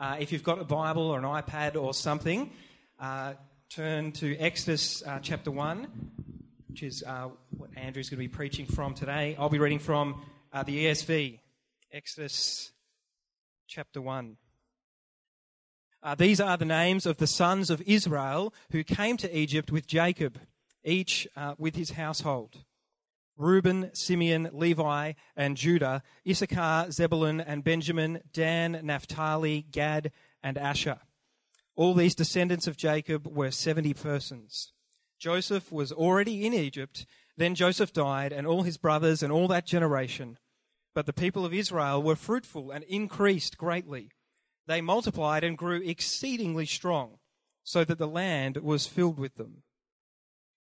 Uh, if you've got a Bible or an iPad or something, uh, turn to Exodus uh, chapter 1, which is uh, what Andrew's going to be preaching from today. I'll be reading from uh, the ESV, Exodus chapter 1. Uh, these are the names of the sons of Israel who came to Egypt with Jacob, each with his household. Reuben, Simeon, Levi, and Judah, Issachar, Zebulun, and Benjamin, Dan, Naphtali, Gad, and Asher. All these descendants of Jacob were 70 persons. Joseph was already in Egypt. Then Joseph died, and all his brothers and all that generation. But the people of Israel were fruitful and increased greatly. They multiplied and grew exceedingly strong, so that the land was filled with them.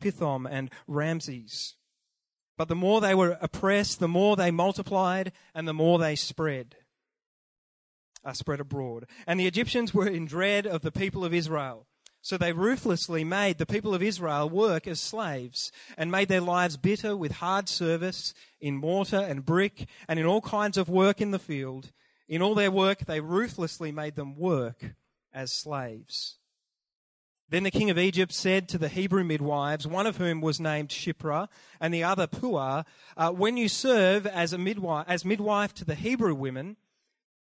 Pithom and Ramses. But the more they were oppressed, the more they multiplied, and the more they spread, uh, spread abroad. And the Egyptians were in dread of the people of Israel. So they ruthlessly made the people of Israel work as slaves and made their lives bitter with hard service in mortar and brick and in all kinds of work in the field. In all their work, they ruthlessly made them work as slaves. Then the king of Egypt said to the Hebrew midwives, one of whom was named Shiphrah and the other Puah, uh, When you serve as, a midwife, as midwife to the Hebrew women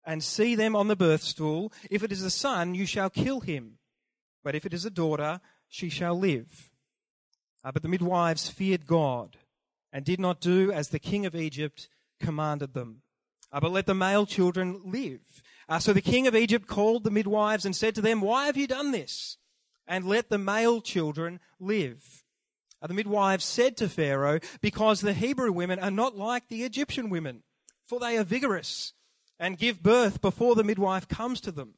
and see them on the birth stool, if it is a son, you shall kill him. But if it is a daughter, she shall live. Uh, but the midwives feared God and did not do as the king of Egypt commanded them. Uh, but let the male children live. Uh, so the king of Egypt called the midwives and said to them, Why have you done this? And let the male children live. The midwives said to Pharaoh, Because the Hebrew women are not like the Egyptian women, for they are vigorous and give birth before the midwife comes to them.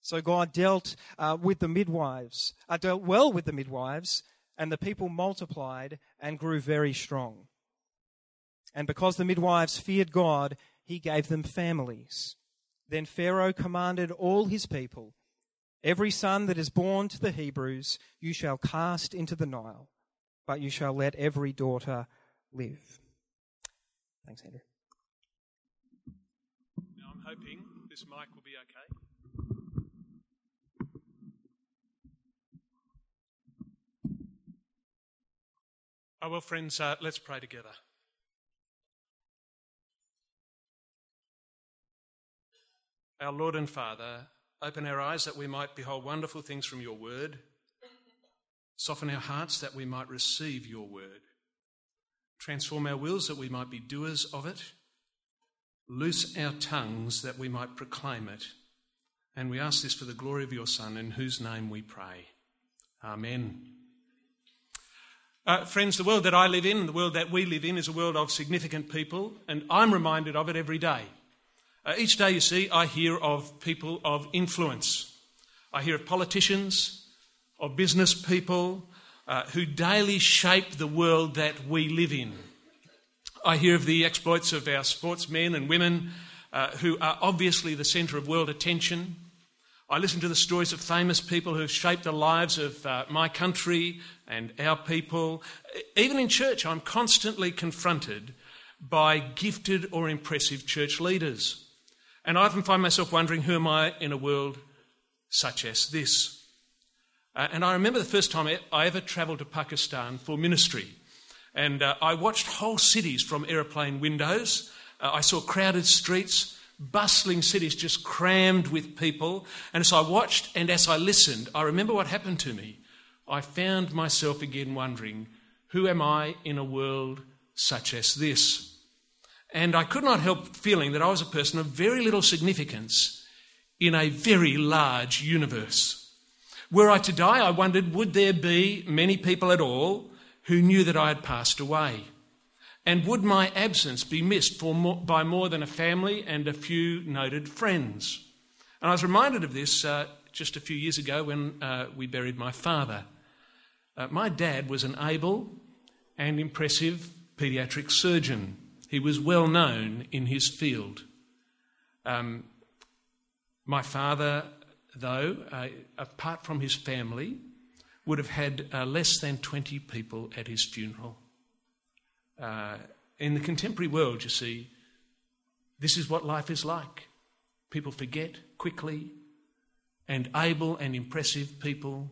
So God dealt uh, with the midwives, uh, dealt well with the midwives, and the people multiplied and grew very strong. And because the midwives feared God, he gave them families. Then Pharaoh commanded all his people Every son that is born to the Hebrews you shall cast into the Nile, but you shall let every daughter live. Thanks, Andrew. Now I'm hoping this mic will be okay. Oh, well, friends, uh, let's pray together. Our Lord and Father, Open our eyes that we might behold wonderful things from your word. Soften our hearts that we might receive your word. Transform our wills that we might be doers of it. Loose our tongues that we might proclaim it. And we ask this for the glory of your Son, in whose name we pray. Amen. Uh, friends, the world that I live in, the world that we live in, is a world of significant people, and I'm reminded of it every day. Uh, each day, you see, I hear of people of influence. I hear of politicians, of business people uh, who daily shape the world that we live in. I hear of the exploits of our sportsmen and women uh, who are obviously the centre of world attention. I listen to the stories of famous people who have shaped the lives of uh, my country and our people. Even in church, I'm constantly confronted by gifted or impressive church leaders. And I often find myself wondering, who am I in a world such as this? Uh, and I remember the first time I ever travelled to Pakistan for ministry. And uh, I watched whole cities from aeroplane windows. Uh, I saw crowded streets, bustling cities just crammed with people. And as I watched and as I listened, I remember what happened to me. I found myself again wondering, who am I in a world such as this? And I could not help feeling that I was a person of very little significance in a very large universe. Were I to die, I wondered would there be many people at all who knew that I had passed away? And would my absence be missed more, by more than a family and a few noted friends? And I was reminded of this uh, just a few years ago when uh, we buried my father. Uh, my dad was an able and impressive paediatric surgeon. He was well known in his field. Um, my father, though, uh, apart from his family, would have had uh, less than 20 people at his funeral. Uh, in the contemporary world, you see, this is what life is like. People forget quickly, and able and impressive people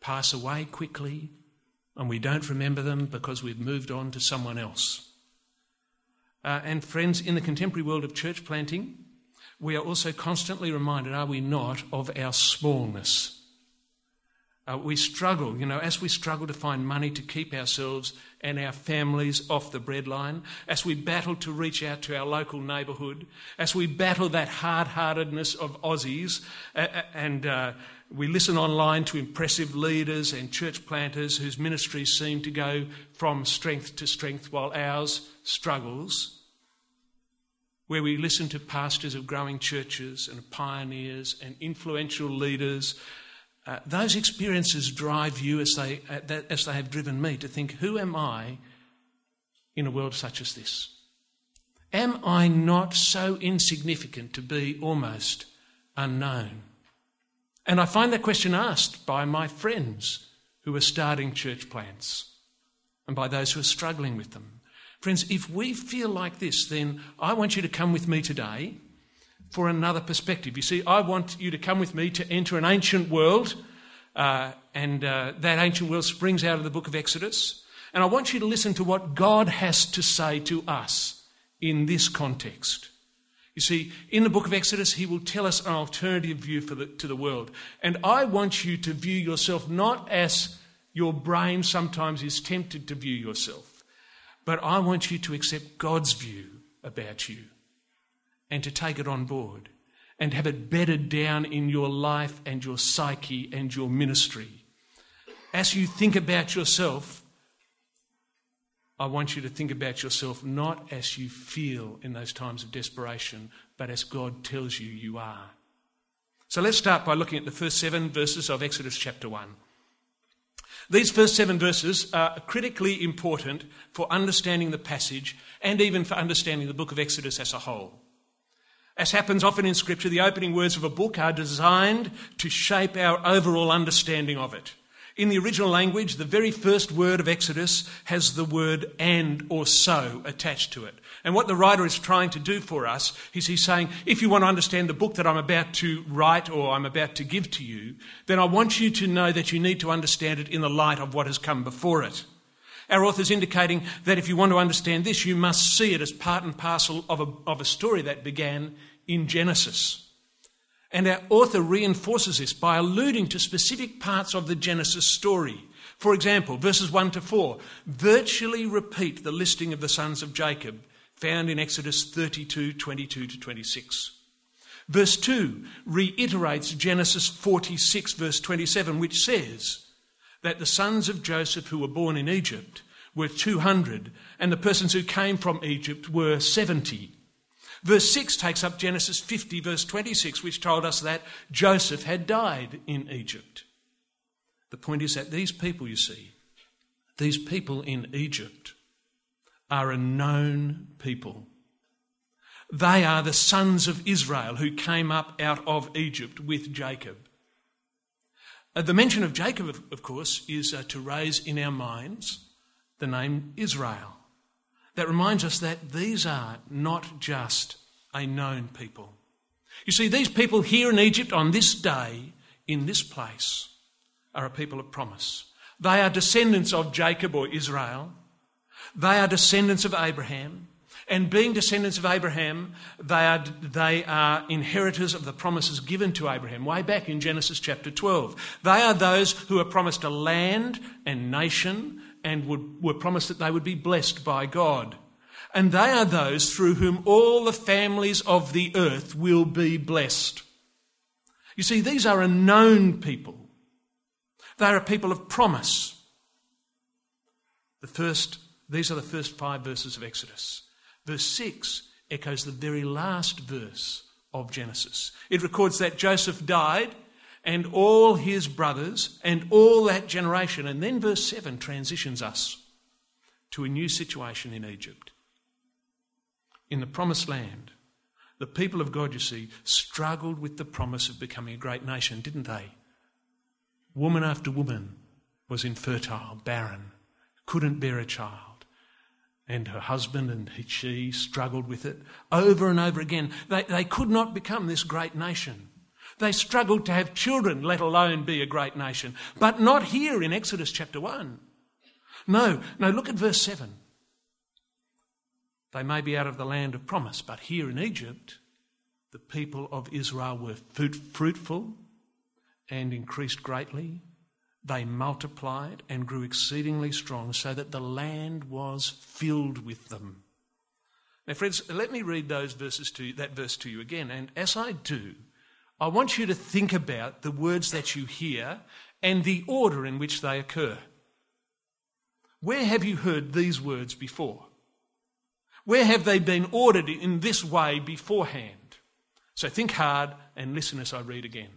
pass away quickly, and we don't remember them because we've moved on to someone else. Uh, and friends, in the contemporary world of church planting, we are also constantly reminded, are we not, of our smallness. Uh, we struggle, you know, as we struggle to find money to keep ourselves and our families off the breadline, as we battle to reach out to our local neighbourhood, as we battle that hard heartedness of Aussies, uh, and uh, we listen online to impressive leaders and church planters whose ministries seem to go from strength to strength while ours struggles where we listen to pastors of growing churches and pioneers and influential leaders. Uh, those experiences drive you as they, uh, as they have driven me to think, who am I in a world such as this? Am I not so insignificant to be almost unknown? And I find that question asked by my friends who are starting church plants and by those who are struggling with them. Friends, if we feel like this, then I want you to come with me today for another perspective. You see, I want you to come with me to enter an ancient world, uh, and uh, that ancient world springs out of the book of Exodus. And I want you to listen to what God has to say to us in this context. You see, in the book of Exodus, he will tell us an alternative view the, to the world. And I want you to view yourself not as your brain sometimes is tempted to view yourself. But I want you to accept God's view about you and to take it on board and have it bedded down in your life and your psyche and your ministry. As you think about yourself, I want you to think about yourself not as you feel in those times of desperation, but as God tells you you are. So let's start by looking at the first seven verses of Exodus chapter 1. These first seven verses are critically important for understanding the passage and even for understanding the book of Exodus as a whole. As happens often in Scripture, the opening words of a book are designed to shape our overall understanding of it. In the original language, the very first word of Exodus has the word and or so attached to it. And what the writer is trying to do for us is he's saying, if you want to understand the book that I'm about to write or I'm about to give to you, then I want you to know that you need to understand it in the light of what has come before it. Our author is indicating that if you want to understand this, you must see it as part and parcel of a, of a story that began in Genesis. And our author reinforces this by alluding to specific parts of the Genesis story. For example, verses 1 to 4 virtually repeat the listing of the sons of Jacob found in Exodus 32 22 to 26. Verse 2 reiterates Genesis 46, verse 27, which says that the sons of Joseph who were born in Egypt were 200, and the persons who came from Egypt were 70. Verse 6 takes up Genesis 50, verse 26, which told us that Joseph had died in Egypt. The point is that these people, you see, these people in Egypt, are a known people. They are the sons of Israel who came up out of Egypt with Jacob. Uh, the mention of Jacob, of, course, is uh, to raise in our minds the name Israel. That reminds us that these are not just a known people. You see, these people here in Egypt on this day, in this place, are a people of promise. They are descendants of Jacob or Israel. They are descendants of Abraham. And being descendants of Abraham, they are, they are inheritors of the promises given to Abraham way back in Genesis chapter 12. They are those who are promised a land and nation and would, were promised that they would be blessed by God. And they are those through whom all the families of the earth will be blessed. You see, these are a known people. They are a people of promise. The first these are the first five verses of Exodus. Verse 6 echoes the very last verse of Genesis. It records that Joseph died and all his brothers and all that generation. And then verse 7 transitions us to a new situation in Egypt. In the promised land, the people of God, you see, struggled with the promise of becoming a great nation, didn't they? Woman after woman was infertile, barren, couldn't bear a child. And her husband and she struggled with it over and over again. They, they could not become this great nation. They struggled to have children, let alone be a great nation. But not here in Exodus chapter 1. No, no, look at verse 7. They may be out of the land of promise, but here in Egypt, the people of Israel were fruitful and increased greatly. They multiplied and grew exceedingly strong, so that the land was filled with them. Now, friends, let me read those verses to you, that verse to you again. And as I do, I want you to think about the words that you hear and the order in which they occur. Where have you heard these words before? Where have they been ordered in this way beforehand? So think hard and listen as I read again.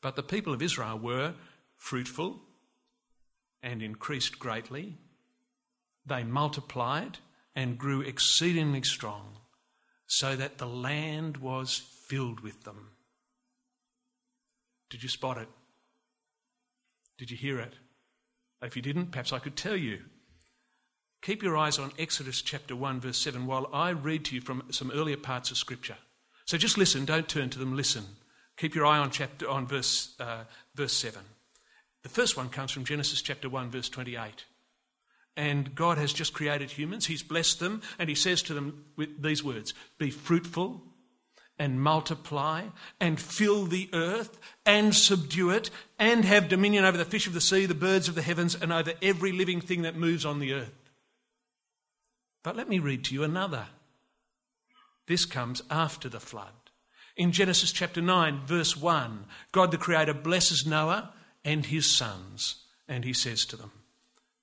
But the people of Israel were fruitful and increased greatly. They multiplied and grew exceedingly strong, so that the land was filled with them. Did you spot it? Did you hear it? If you didn't, perhaps I could tell you. Keep your eyes on Exodus chapter 1, verse 7, while I read to you from some earlier parts of Scripture. So just listen, don't turn to them, listen. Keep your eye on, chapter, on verse, uh, verse 7. The first one comes from Genesis chapter 1, verse 28. And God has just created humans, He's blessed them, and He says to them with these words Be fruitful and multiply and fill the earth and subdue it and have dominion over the fish of the sea, the birds of the heavens, and over every living thing that moves on the earth. But let me read to you another. This comes after the flood. In Genesis chapter 9, verse 1, God the Creator blesses Noah and his sons, and he says to them,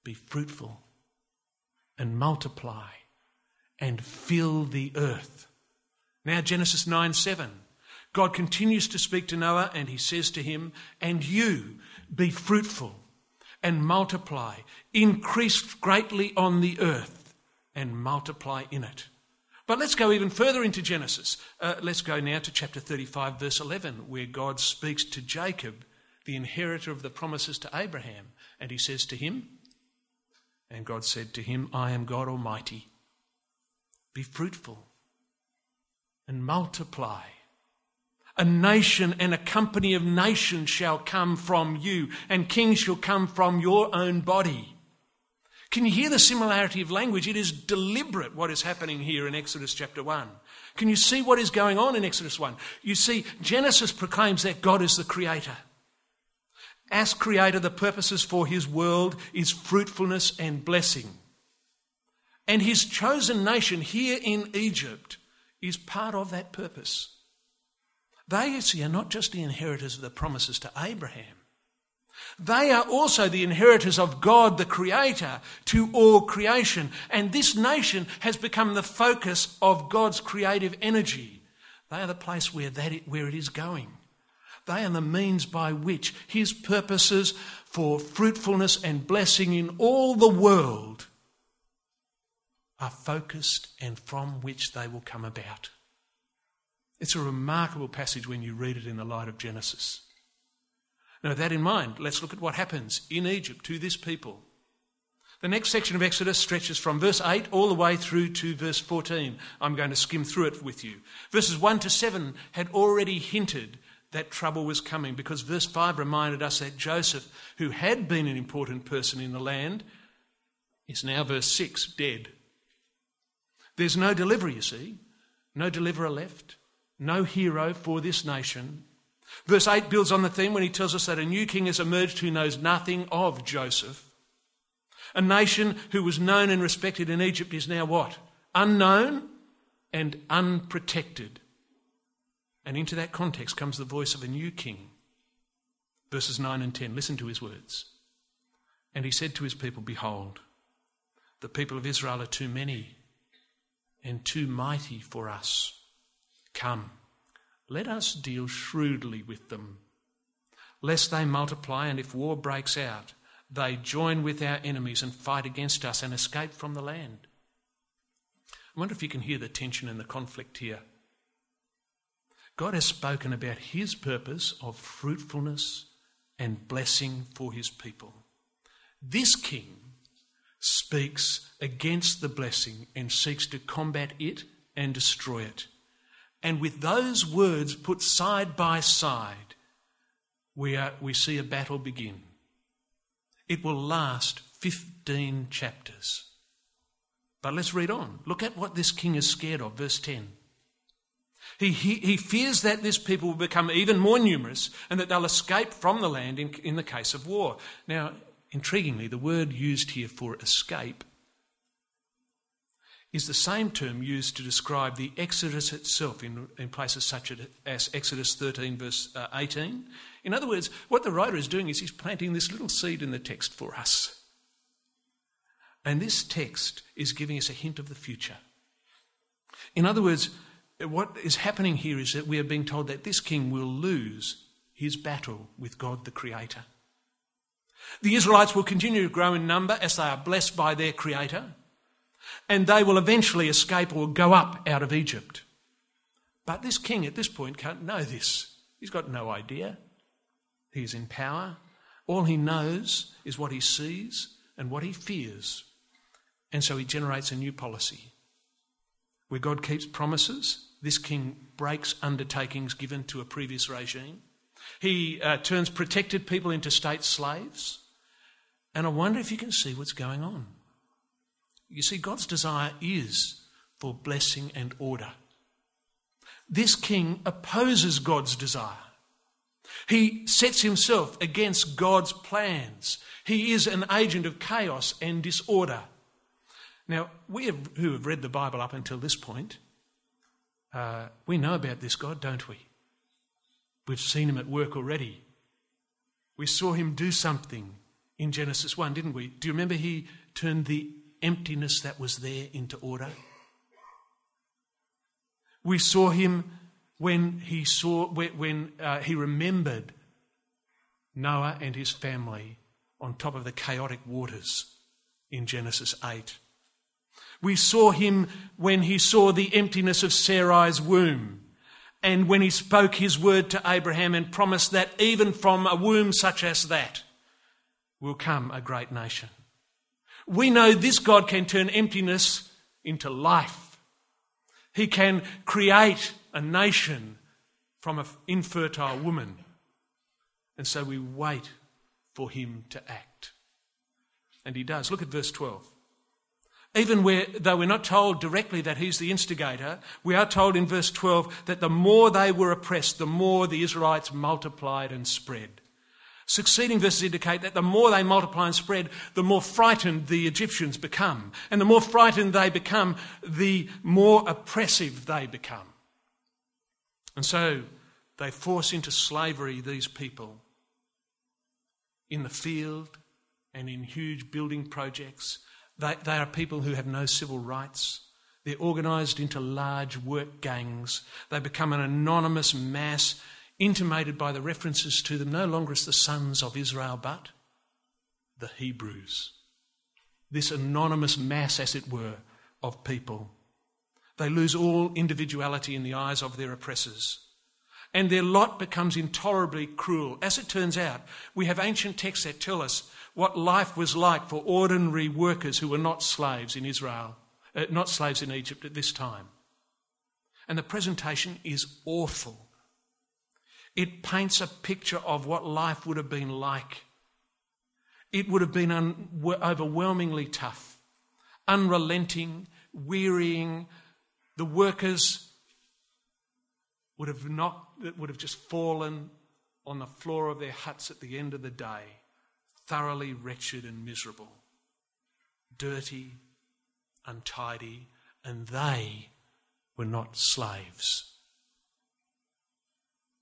Be fruitful and multiply and fill the earth now, Genesis 9 7. God continues to speak to Noah and he says to him, And you be fruitful and multiply, increase greatly on the earth and multiply in it. But let's go even further into Genesis. Uh, let's go now to chapter 35, verse 11, where God speaks to Jacob, the inheritor of the promises to Abraham. And he says to him, And God said to him, I am God Almighty. Be fruitful and multiply. A nation and a company of nations shall come from you, and kings shall come from your own body. Can you hear the similarity of language? It is deliberate what is happening here in Exodus chapter 1. Can you see what is going on in Exodus 1? You see, Genesis proclaims that God is the creator. As creator, the purposes for his world is fruitfulness and blessing. And his chosen nation here in Egypt is part of that purpose. They, see, are not just the inheritors of the promises to Abraham. They are also the inheritors of God, the Creator, to all creation. And this nation has become the focus of God's creative energy. They are the place where, that where it is going. They are the means by which His purposes for fruitfulness and blessing in all the world are focused and from which they will come about. It's a remarkable passage when you read it in the light of Genesis. Now, with that in mind, let's look at what happens in Egypt to this people. The next section of Exodus stretches from verse 8 all the way through to verse 14. I'm going to skim through it with you. Verses 1 to 7 had already hinted that trouble was coming because verse 5 reminded us that Joseph, who had been an important person in the land, is now, verse 6, dead. There's no deliverer, you see, no deliverer left, no hero for this nation. Verse 8 builds on the theme when he tells us that a new king has emerged who knows nothing of Joseph. A nation who was known and respected in Egypt is now what? Unknown and unprotected. And into that context comes the voice of a new king. Verses 9 and 10. Listen to his words. And he said to his people, Behold, the people of Israel are too many and too mighty for us. Come, let us deal shrewdly with them, lest they multiply, and if war breaks out, they join with our enemies and fight against us and escape from the land. I wonder if you can hear the tension and the conflict here. God has spoken about his purpose of fruitfulness and blessing for his people. This king speaks against the blessing and seeks to combat it and destroy it. And with those words put side by side, we, are, we see a battle begin. It will last 15 chapters. But let's read on. Look at what this king is scared of, verse 10. He, he, he, fears that this people will become even more numerous and that they'll escape from the land in, in the case of war. Now, intriguingly, the word used here for escape is the same term used to describe the Exodus itself in, in places such as Exodus 13, verse uh, 18. In other words, what the writer is doing is he's planting this little seed in the text for us. And this text is giving us a hint of the future. In other words, what is happening here is that we are being told that this king will lose his battle with God the Creator. The Israelites will continue to grow in number as they are blessed by their Creator and they will eventually escape or go up out of Egypt. But this king at this point can't know this. He's got no idea. He's in power. All he knows is what he sees and what he fears. And so he generates a new policy. Where God keeps promises, this king breaks undertakings given to a previous regime. He uh, turns protected people into state slaves. And I wonder if you can see what's going on. You see, God's desire is for blessing and order. This king opposes God's desire. He sets himself against God's plans. He is an agent of chaos and disorder. Now, we have, who have read the Bible up until this point, uh, we know about this God, don't we? We've seen him at work already. We saw him do something in Genesis 1, didn't we? Do you remember he turned the emptiness that was there into order. We saw him when he saw when uh, he remembered Noah and his family on top of the chaotic waters in Genesis 8. We saw him when he saw the emptiness of Sarai's womb and when he spoke his word to Abraham and promised that even from a womb such as that will come a great nation. We know this God can turn emptiness into life. He can create a nation from an infertile woman. And so we wait for him to act. And he does. Look at verse 12. Even where, though we're not told directly that he's the instigator, we are told in verse 12 that the more they were oppressed, the more the Israelites multiplied and spread. Succeeding verses indicate that the more they multiply and spread, the more frightened the Egyptians become. And the more frightened they become, the more oppressive they become. And so they force into slavery these people in the field and in huge building projects. They, they are people who have no civil rights. They're organised into large work gangs. They become an anonymous mass intimated by the references to them no longer as the sons of Israel, but the Hebrews. This anonymous mass, as it were, of people. They lose all individuality in the eyes of their oppressors. And their lot becomes intolerably cruel. As it turns out, we have ancient texts that tell us what life was like for ordinary workers who were not slaves in Israel, uh, not slaves in Egypt at this time. And the presentation is awful. It paints a picture of what life would have been like. It would have been un- overwhelmingly tough, unrelenting, wearying. The workers would have not, would have just fallen on the floor of their huts at the end of the day, thoroughly wretched and miserable, dirty, untidy, and they were not slaves.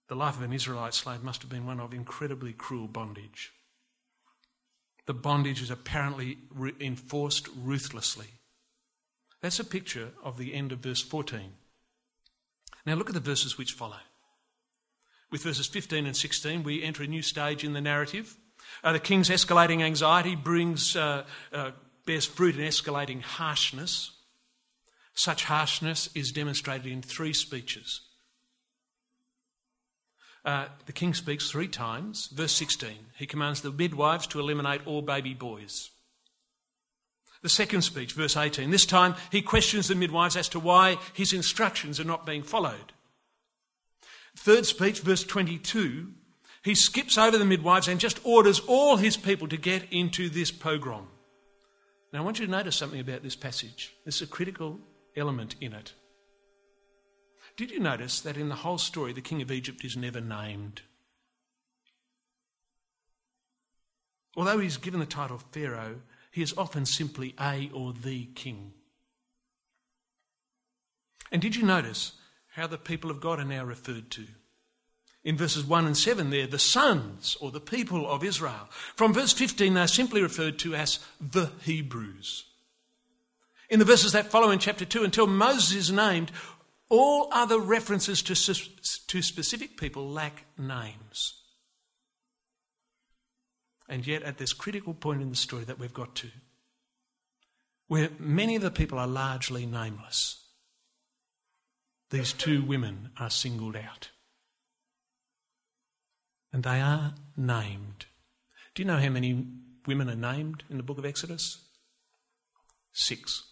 The life of an Israelite slave must have been one of incredibly cruel bondage. The bondage is apparently re- enforced ruthlessly. That's a picture of the end of verse 14. Now look at the verses which follow. With verses 15 and 16, we enter a new stage in the narrative. Uh, the king's escalating anxiety brings, uh, uh, bears fruit in escalating harshness. Such harshness is demonstrated in three speeches. Uh, the king speaks three times. Verse 16, he commands the midwives to eliminate all baby boys. The second speech, verse 18, this time he questions the midwives as to why his instructions are not being followed. Third speech, verse 22, he skips over the midwives and just orders all his people to get into this pogrom. Now, I want you to notice something about this passage. There's a critical element in it. Did you notice that in the whole story, the king of Egypt is never named? Although he's given the title Pharaoh, he is often simply a or the king. And did you notice how the people of God are now referred to? In verses 1 and 7, they're the sons or the people of Israel. From verse 15, they're simply referred to as the Hebrews. In the verses that follow in chapter 2, until Moses is named, all other references to, to specific people lack names. And yet, at this critical point in the story that we've got to, where many of the people are largely nameless, these two women are singled out. And they are named. Do you know how many women are named in the book of Exodus? Six.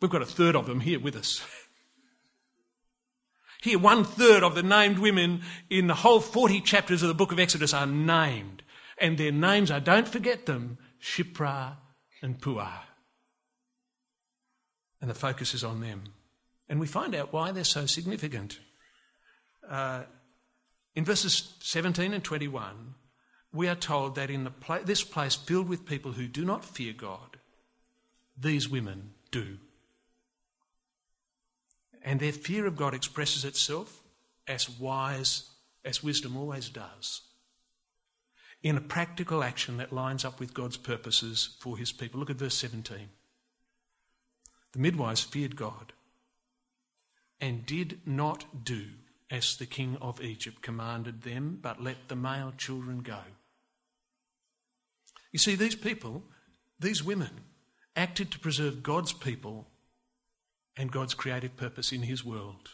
We've got a third of them here with us. Here, one third of the named women in the whole 40 chapters of the book of Exodus are named. And their names are, don't forget them, Shiphrah and Puah. And the focus is on them. And we find out why they're so significant. Uh, in verses 17 and 21, we are told that in pla- this place filled with people who do not fear God, these women do. And their fear of God expresses itself as wise, as wisdom always does, in a practical action that lines up with God's purposes for his people. Look at verse 17. The midwives feared God and did not do as the king of Egypt commanded them, but let the male children go. You see, these people, these women, acted to preserve God's people and God's creative purpose in his world.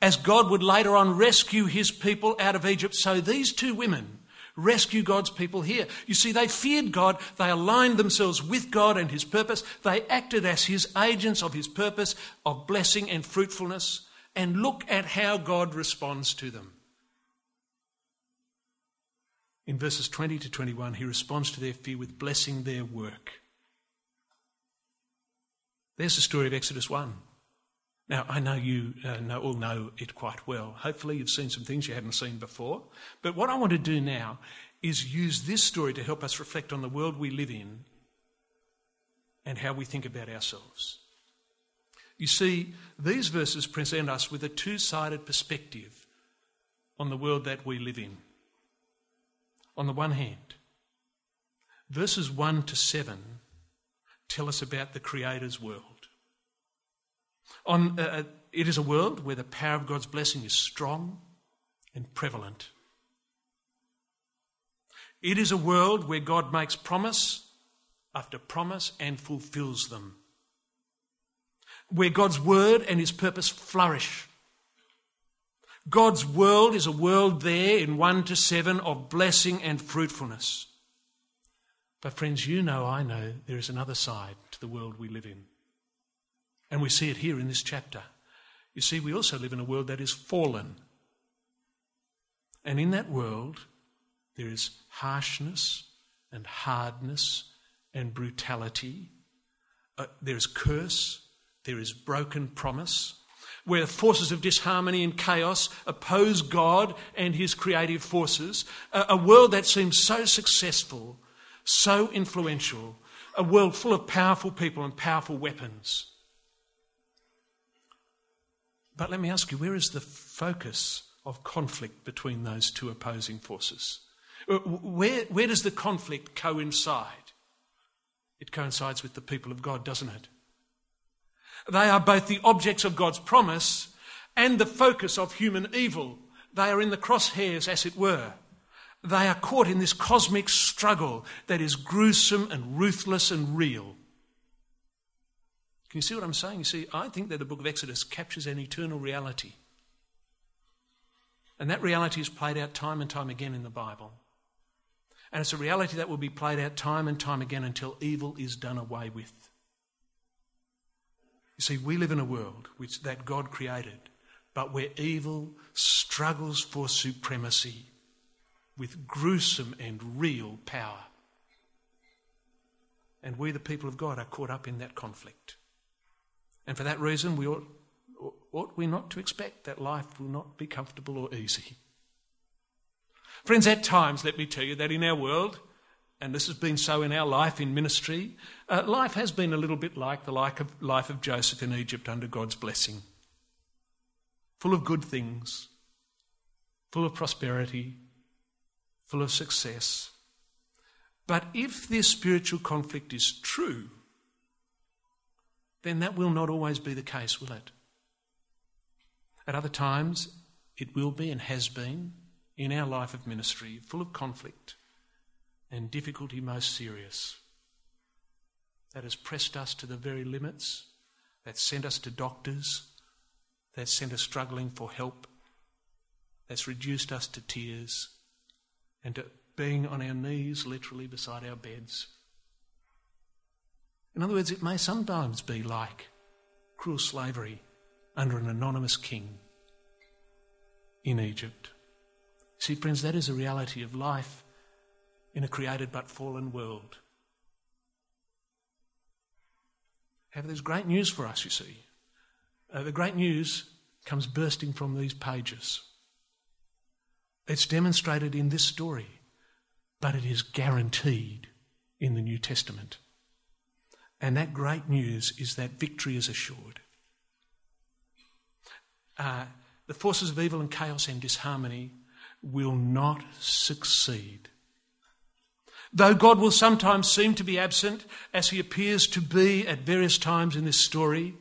As God would later on rescue his people out of Egypt, so these two women rescue God's people here. You see, they feared God, they aligned themselves with God and his purpose, they acted as his agents of his purpose of blessing and fruitfulness and look at how God responds to them. In verses 20 to 21, he responds to their fear with blessing their work. There's the story of Exodus 1. Now, I know you uh, know, all know it quite well. Hopefully, you've seen some things you haven't seen before. But what I want to do now is use this story to help us reflect on the world we live in and how we think about ourselves. You see, these verses present us with a two sided perspective on the world that we live in. On the one hand, verses 1 to 7 tell us about the Creator's world. On, uh, uh, it is a world where the power of God's blessing is strong and prevalent. It is a world where God makes promise after promise and fulfills them where God's word and his purpose flourish. God's world is a world there in 1 to 7 of blessing and fruitfulness. But, friends, you know, I know, there is another side to the world we live in. And we see it here in this chapter. You see, we also live in a world that is fallen. And in that world, there is harshness and hardness and brutality. Uh, there is curse there is broken promise, where forces of disharmony and chaos oppose God and his creative forces. A, a world that seems so successful, so influential, a world full of powerful people and powerful weapons. But let me ask you, where is the focus of conflict between those two opposing forces? Uh, where, where does the conflict coincide? It coincides with the people of God, doesn't it? They are both the objects of God's promise and the focus of human evil. They are in the crosshairs, as it were. They are caught in this cosmic struggle that is gruesome and ruthless and real. Can you see what I'm saying? You see, I think that the book of Exodus captures an eternal reality. And that reality is played out time and time again in the Bible. And it's a reality that will be played out time and time again until evil is done away with. You see, we live in a world which that God created, but where evil struggles for supremacy with gruesome and real power. And we, the people of God, are caught up in that conflict. And for that reason, we ought, ought we not to expect that life will not be comfortable or easy. Friends, at times, let me tell you that in our world, and this has been so in our life in ministry, uh, life has been a little bit like the like of, life of Joseph in Egypt under God's blessing. Full of good things, full of prosperity, full of success. But if this spiritual conflict is true, then that will not always be the case, will it? At other times, it will be and has been in our life of ministry, full of conflict and difficulty most serious. That has pressed us to the very limits, that sent us to doctors, that sent us struggling for help, that's reduced us to tears and to being on our knees literally beside our beds. In other words, it may sometimes be like cruel slavery under an anonymous king in Egypt. See, friends, that is a reality of life in a created but fallen world. However, there's great news for us, you see. Uh, the great news comes bursting from these pages. It's demonstrated in this story, but it is guaranteed in the New Testament. And that great news is that victory is assured. Uh, the forces of evil and chaos and disharmony will not succeed. Though God will sometimes seem to be absent, as he appears to be at various times in this story,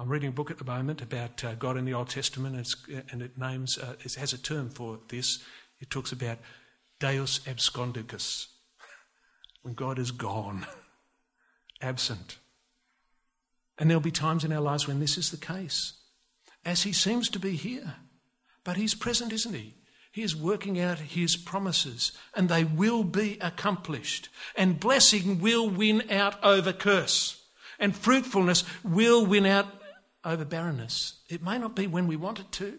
I'm reading a book at the moment about uh, God in the Old Testament, and, and it names uh, it has a term for this. It talks about Deus absconditus, when God is gone, absent. And there'll be times in our lives when this is the case, as He seems to be here, but He's present, isn't He? He is working out His promises, and they will be accomplished. And blessing will win out over curse, and fruitfulness will win out over barrenness. It may not be when we want it to,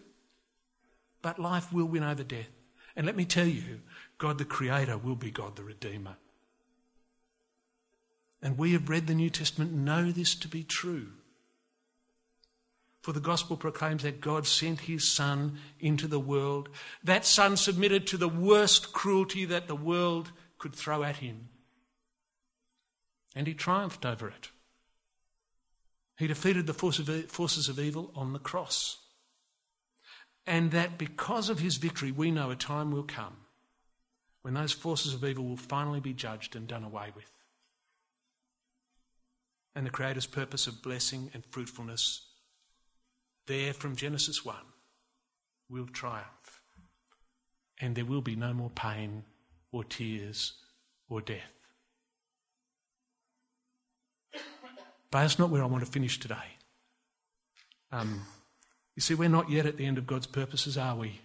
but life will win over death. And let me tell you, God the Creator will be God the Redeemer. And we have read the New Testament, know this to be true. For the gospel proclaims that God sent his Son into the world. That Son submitted to the worst cruelty that the world could throw at him. And he triumphed over it. He defeated the forces of evil on the cross. And that because of his victory, we know a time will come when those forces of evil will finally be judged and done away with. And the Creator's purpose of blessing and fruitfulness, there from Genesis 1, will triumph. And there will be no more pain or tears or death. But that's not where I want to finish today. Um, you see, we're not yet at the end of God's purposes, are we?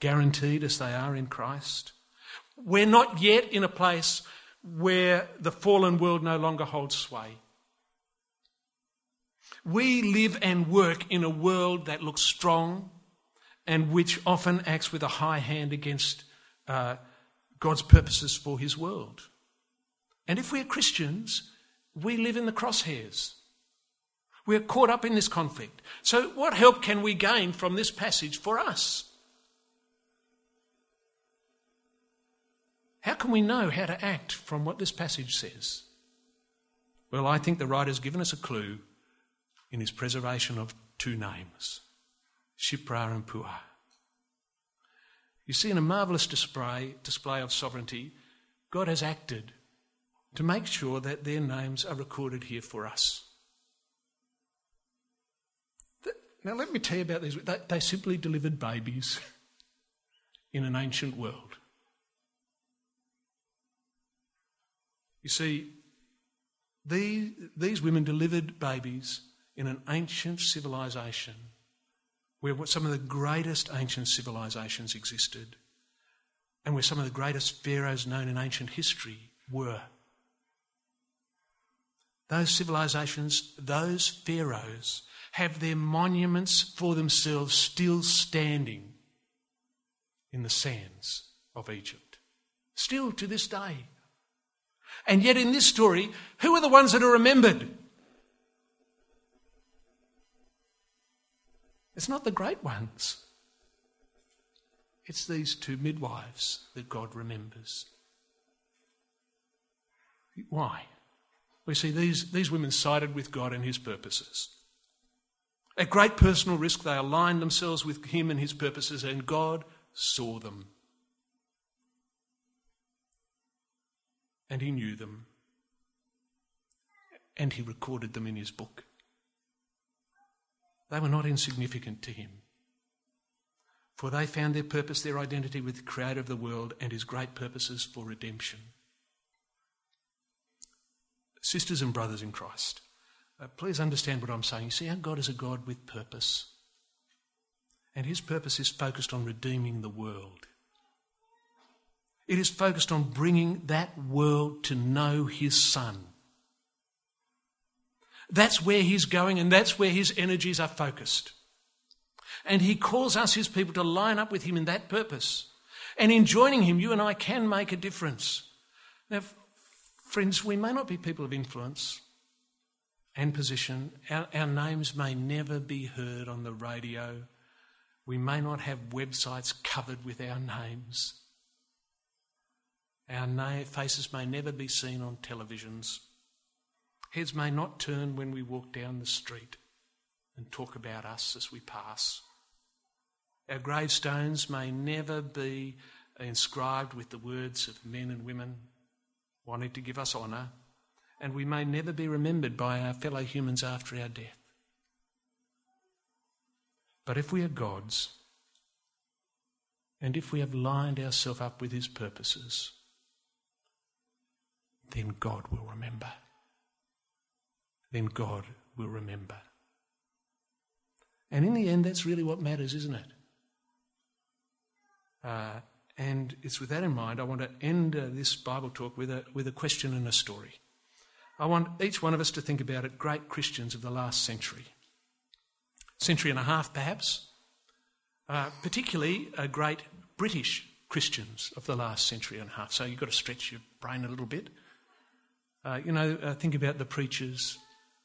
Guaranteed as they are in Christ. We're not yet in a place where the fallen world no longer holds sway. We live and work in a world that looks strong and which often acts with a high hand against uh, God's purposes for his world. And if we're Christians, we live in the crosshairs. We're caught up in this conflict. So, what help can we gain from this passage for us? How can we know how to act from what this passage says? Well, I think the writer's given us a clue in his preservation of two names Shiphrah and Puah. You see, in a marvellous display, display of sovereignty, God has acted to make sure that their names are recorded here for us. Now, let me tell you about these. They, simply delivered babies in an ancient world. You see, these, these women delivered babies in an ancient civilization where some of the greatest ancient civilizations existed and where some of the greatest pharaohs known in ancient history were. Those civilizations, those pharaohs, have their monuments for themselves still standing in the sands of Egypt. Still to this day. And yet, in this story, who are the ones that are remembered? It's not the great ones. It's these two midwives that God remembers. Why? We see these, these women sided with God and his purposes. At great personal risk, they aligned themselves with him and his purposes, and God saw them. And he knew them. And he recorded them in his book. They were not insignificant to him. For they found their purpose, their identity with the Creator of the world and his great purposes for redemption. Sisters and brothers in Christ, uh, please understand what I'm saying. You see, our God is a God with purpose. And his purpose is focused on redeeming the world. It is focused on bringing that world to know his Son. That's where he's going and that's where his energies are focused. And he calls us, his people, to line up with him in that purpose. And in joining him, you and I can make a difference. Now, friends, we may not be people of influence and position. Our, our names may never be heard on the radio. We may not have websites covered with our names. Our na- faces may never be seen on televisions. Heads may not turn when we walk down the street and talk about us as we pass. Our gravestones may never be inscribed with the words of men and women wanting to give us honour, and we may never be remembered by our fellow humans after our death. But if we are God's, and if we have lined ourselves up with His purposes, then God will remember then God will remember. And in the end, that's really what matters, isn't it? Uh, and it's with that in mind, I want to end uh, this Bible talk with a, with a question and a story. I want each one of us to think about it great Christians of the last century, century and a half perhaps, uh, particularly uh, great British Christians of the last century and a half. So you've got to stretch your brain a little bit. Uh, you know, uh, think about the preachers,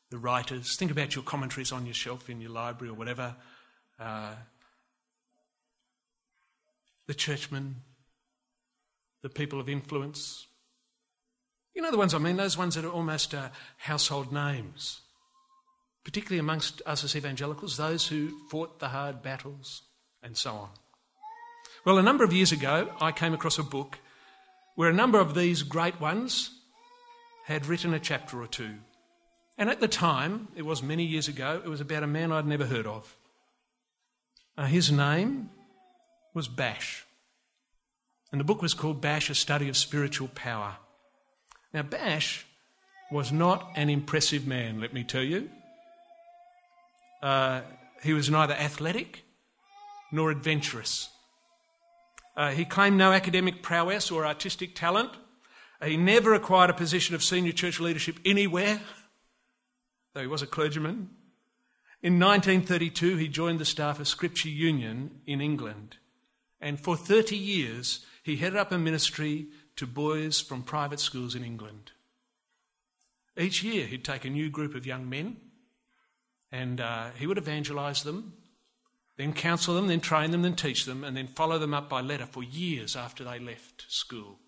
the writers. Think about your commentaries on your shelf in your library or whatever. The churchmen, the people of influence. You know the ones I mean, those ones that are almost uh, household names, particularly amongst us as evangelicals, those who fought the hard battles and so on. Well, a number of years ago, I came across a book where a number of these great ones had written a chapter or two and at the time, it was many years ago, it was about a man I'd never heard of. Uh, his name was Bash. And the book was called Bash, A Study of Spiritual Power. Now, Bash was not an impressive man, let me tell you. Uh, he was neither athletic nor adventurous. Uh, he claimed no academic prowess or artistic talent. He never acquired a position of senior church leadership anywhere though he was a clergyman. In 1932, he joined the staff of Scripture Union in England. And for 30 years, he headed up a ministry to boys from private schools in England. Each year, he'd take a new group of young men and uh, he would evangelize them, then counsel them, then train them, then teach them, and then follow them up by letter for years after they left school.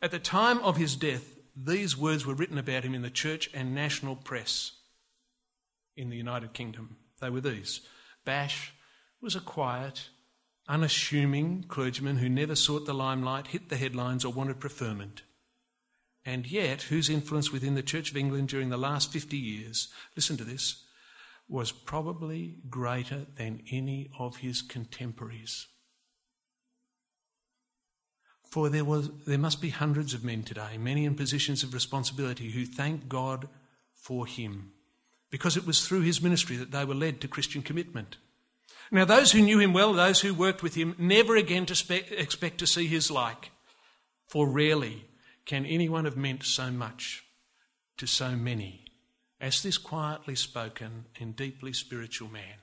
At the time of his death, these words were written about him in the church and national press in the United Kingdom. They were these Bash was a quiet, unassuming clergyman who never sought the limelight, hit the headlines, or wanted preferment. And yet, whose influence within the Church of England during the last 50 years, listen to this, was probably greater than any of his contemporaries. For there, was, there must be hundreds of men today, many in positions of responsibility, who thank God for him, because it was through his ministry that they were led to Christian commitment. Now, those who knew him well, those who worked with him, never again to spe- expect to see his like, for rarely can anyone have meant so much to so many as this quietly spoken and deeply spiritual man.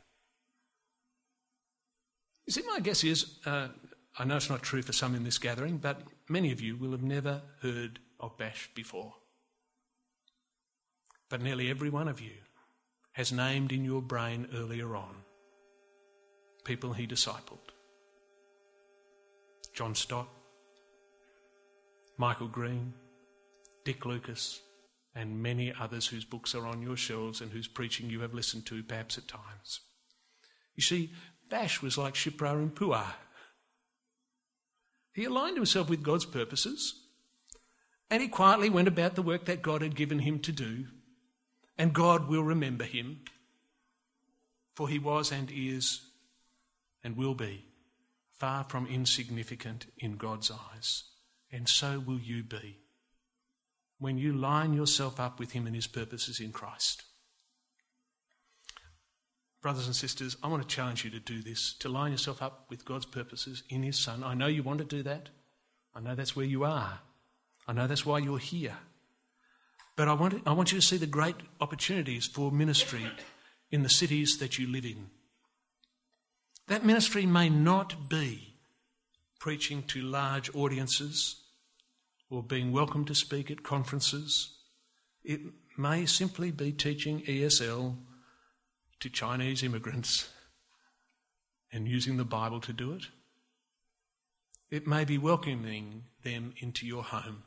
You see, my guess is uh, I know it's not true for some in this gathering, but many of you will have never heard of Bash before. But nearly every one of you has named in your brain earlier on people he discipled John Stott, Michael Green, Dick Lucas, and many others whose books are on your shelves and whose preaching you have listened to perhaps at times. You see, Bash was like Shiphrah and Puah. He aligned himself with God's purposes and he quietly went about the work that God had given him to do, and God will remember him, for he was and is and will be far from insignificant in God's eyes, and so will you be when you line yourself up with Him and His purposes in Christ. Brothers and sisters, I want to challenge you to do this, to line yourself up with God's purposes in His Son. I know you want to do that. I know that's where you are. I know that's why you're here. But I want, I want you to see the great opportunities for ministry in the cities that you live in. That ministry may not be preaching to large audiences or being welcome to speak at conferences. It may simply be teaching ESL to Chinese immigrants and using the Bible to do it. It may be welcoming them into your home.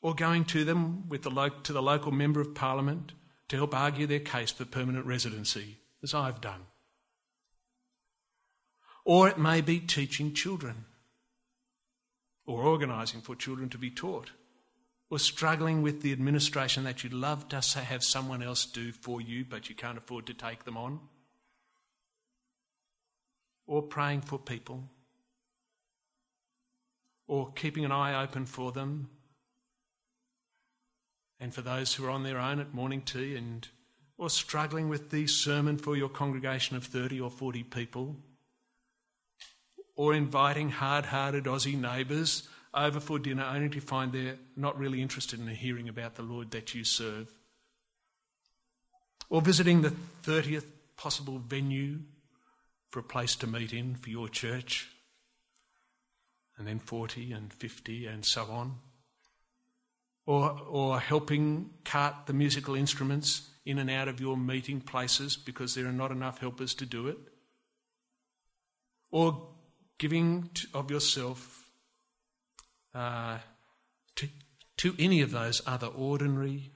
Or going to them with the lo- to the local member of parliament to help argue their case for permanent residency, as I've done. Or it may be teaching children or organising for children to be taught, or struggling with the administration that you'd love to have someone else do for you, but you can't afford to take them on, or praying for people, or keeping an eye open for them, and for those who are on their own at morning tea, and or struggling with the sermon for your congregation of 30 or 40 people or inviting hard hearted Aussie neighbours over for dinner only to find they're not really interested in hearing about the Lord that you serve. Or visiting the 30th possible venue for a place to meet in for your church, and then 40 and 50 and so on. Or, or helping cart the musical instruments in and out of your meeting places because there are not enough helpers to do it. Or giving of yourself uh, to, to any of those other ordinary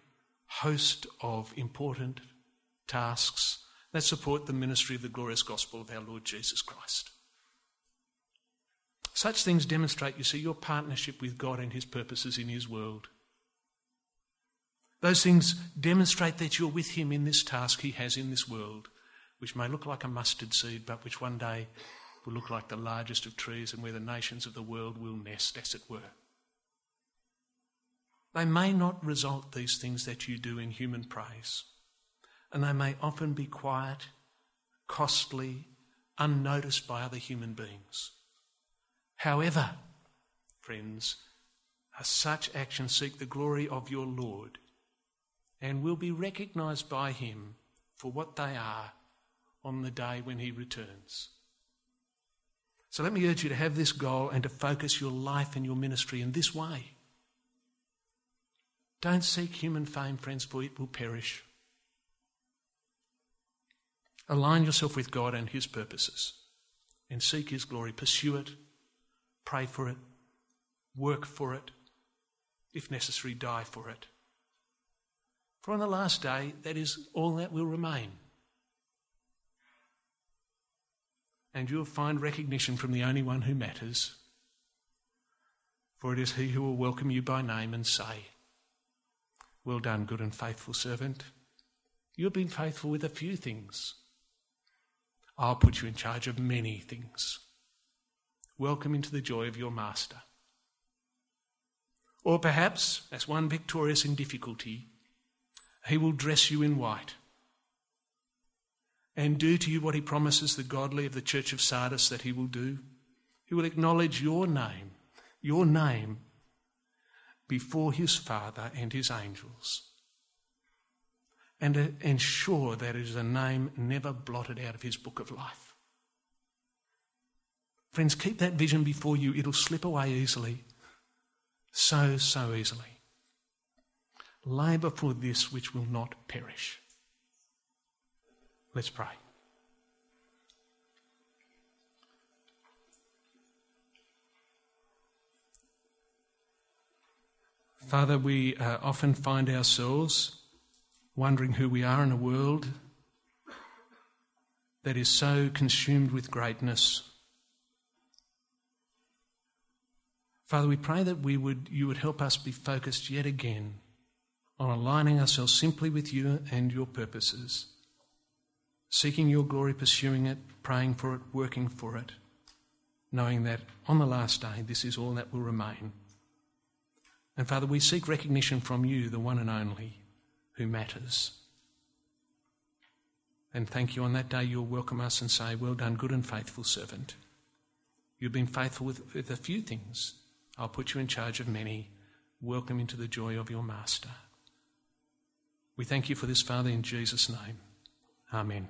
host of important tasks that support the ministry of the glorious gospel of our Lord Jesus Christ. Such things demonstrate, you see, your partnership with God and His purposes in His world. Those things demonstrate that you're with Him in this task He has in this world, which may look like a mustard seed, but which one day will look like the largest of trees and where the nations of the world will nest, as it were. They may not result, these things that you do, in human praise, and they may often be quiet, costly, unnoticed by other human beings. However, friends, such actions seek the glory of your Lord and will be recognized by Him for what they are on the day when He returns. So let me urge you to have this goal and to focus your life and your ministry in this way. Don't seek human fame, friends, for it will perish. Align yourself with God and His purposes and seek His glory. Pursue it, pray for it, work for it, if necessary, die for it. For on the last day, that is all that will remain. And you'll find recognition from the only one who matters. For it is he who will welcome you by name and say, Well done, good and faithful servant. You've been faithful with a few things. I'll put you in charge of many things. Welcome into the joy of your master. Or perhaps, as one victorious in difficulty, he will dress you in white and do to you what he promises the godly of the church of Sardis that he will do. He will acknowledge your name, your name, before his Father and his angels, and uh, ensure that it is a name never blotted out of his book of life. Friends, keep that vision before you. It'll slip away easily. So, so easily. Labour for this which will not perish. Let's pray. Father, we uh, often find ourselves wondering who we are in a world that is so consumed with greatness. Father, we pray that we would, you would help us be focused yet again on aligning ourselves simply with you and your purposes seeking your glory, pursuing it, praying for it, working for it, knowing that on the last day this is all that will remain. And Father, we seek recognition from you, the one and only, who matters. And thank you on that day you'll welcome us and say, Well done, good and faithful servant. You've been faithful with, with a few things. I'll put you in charge of many. Welcome into the joy of your master. We thank you for this, Father, in Jesus' name. Amen.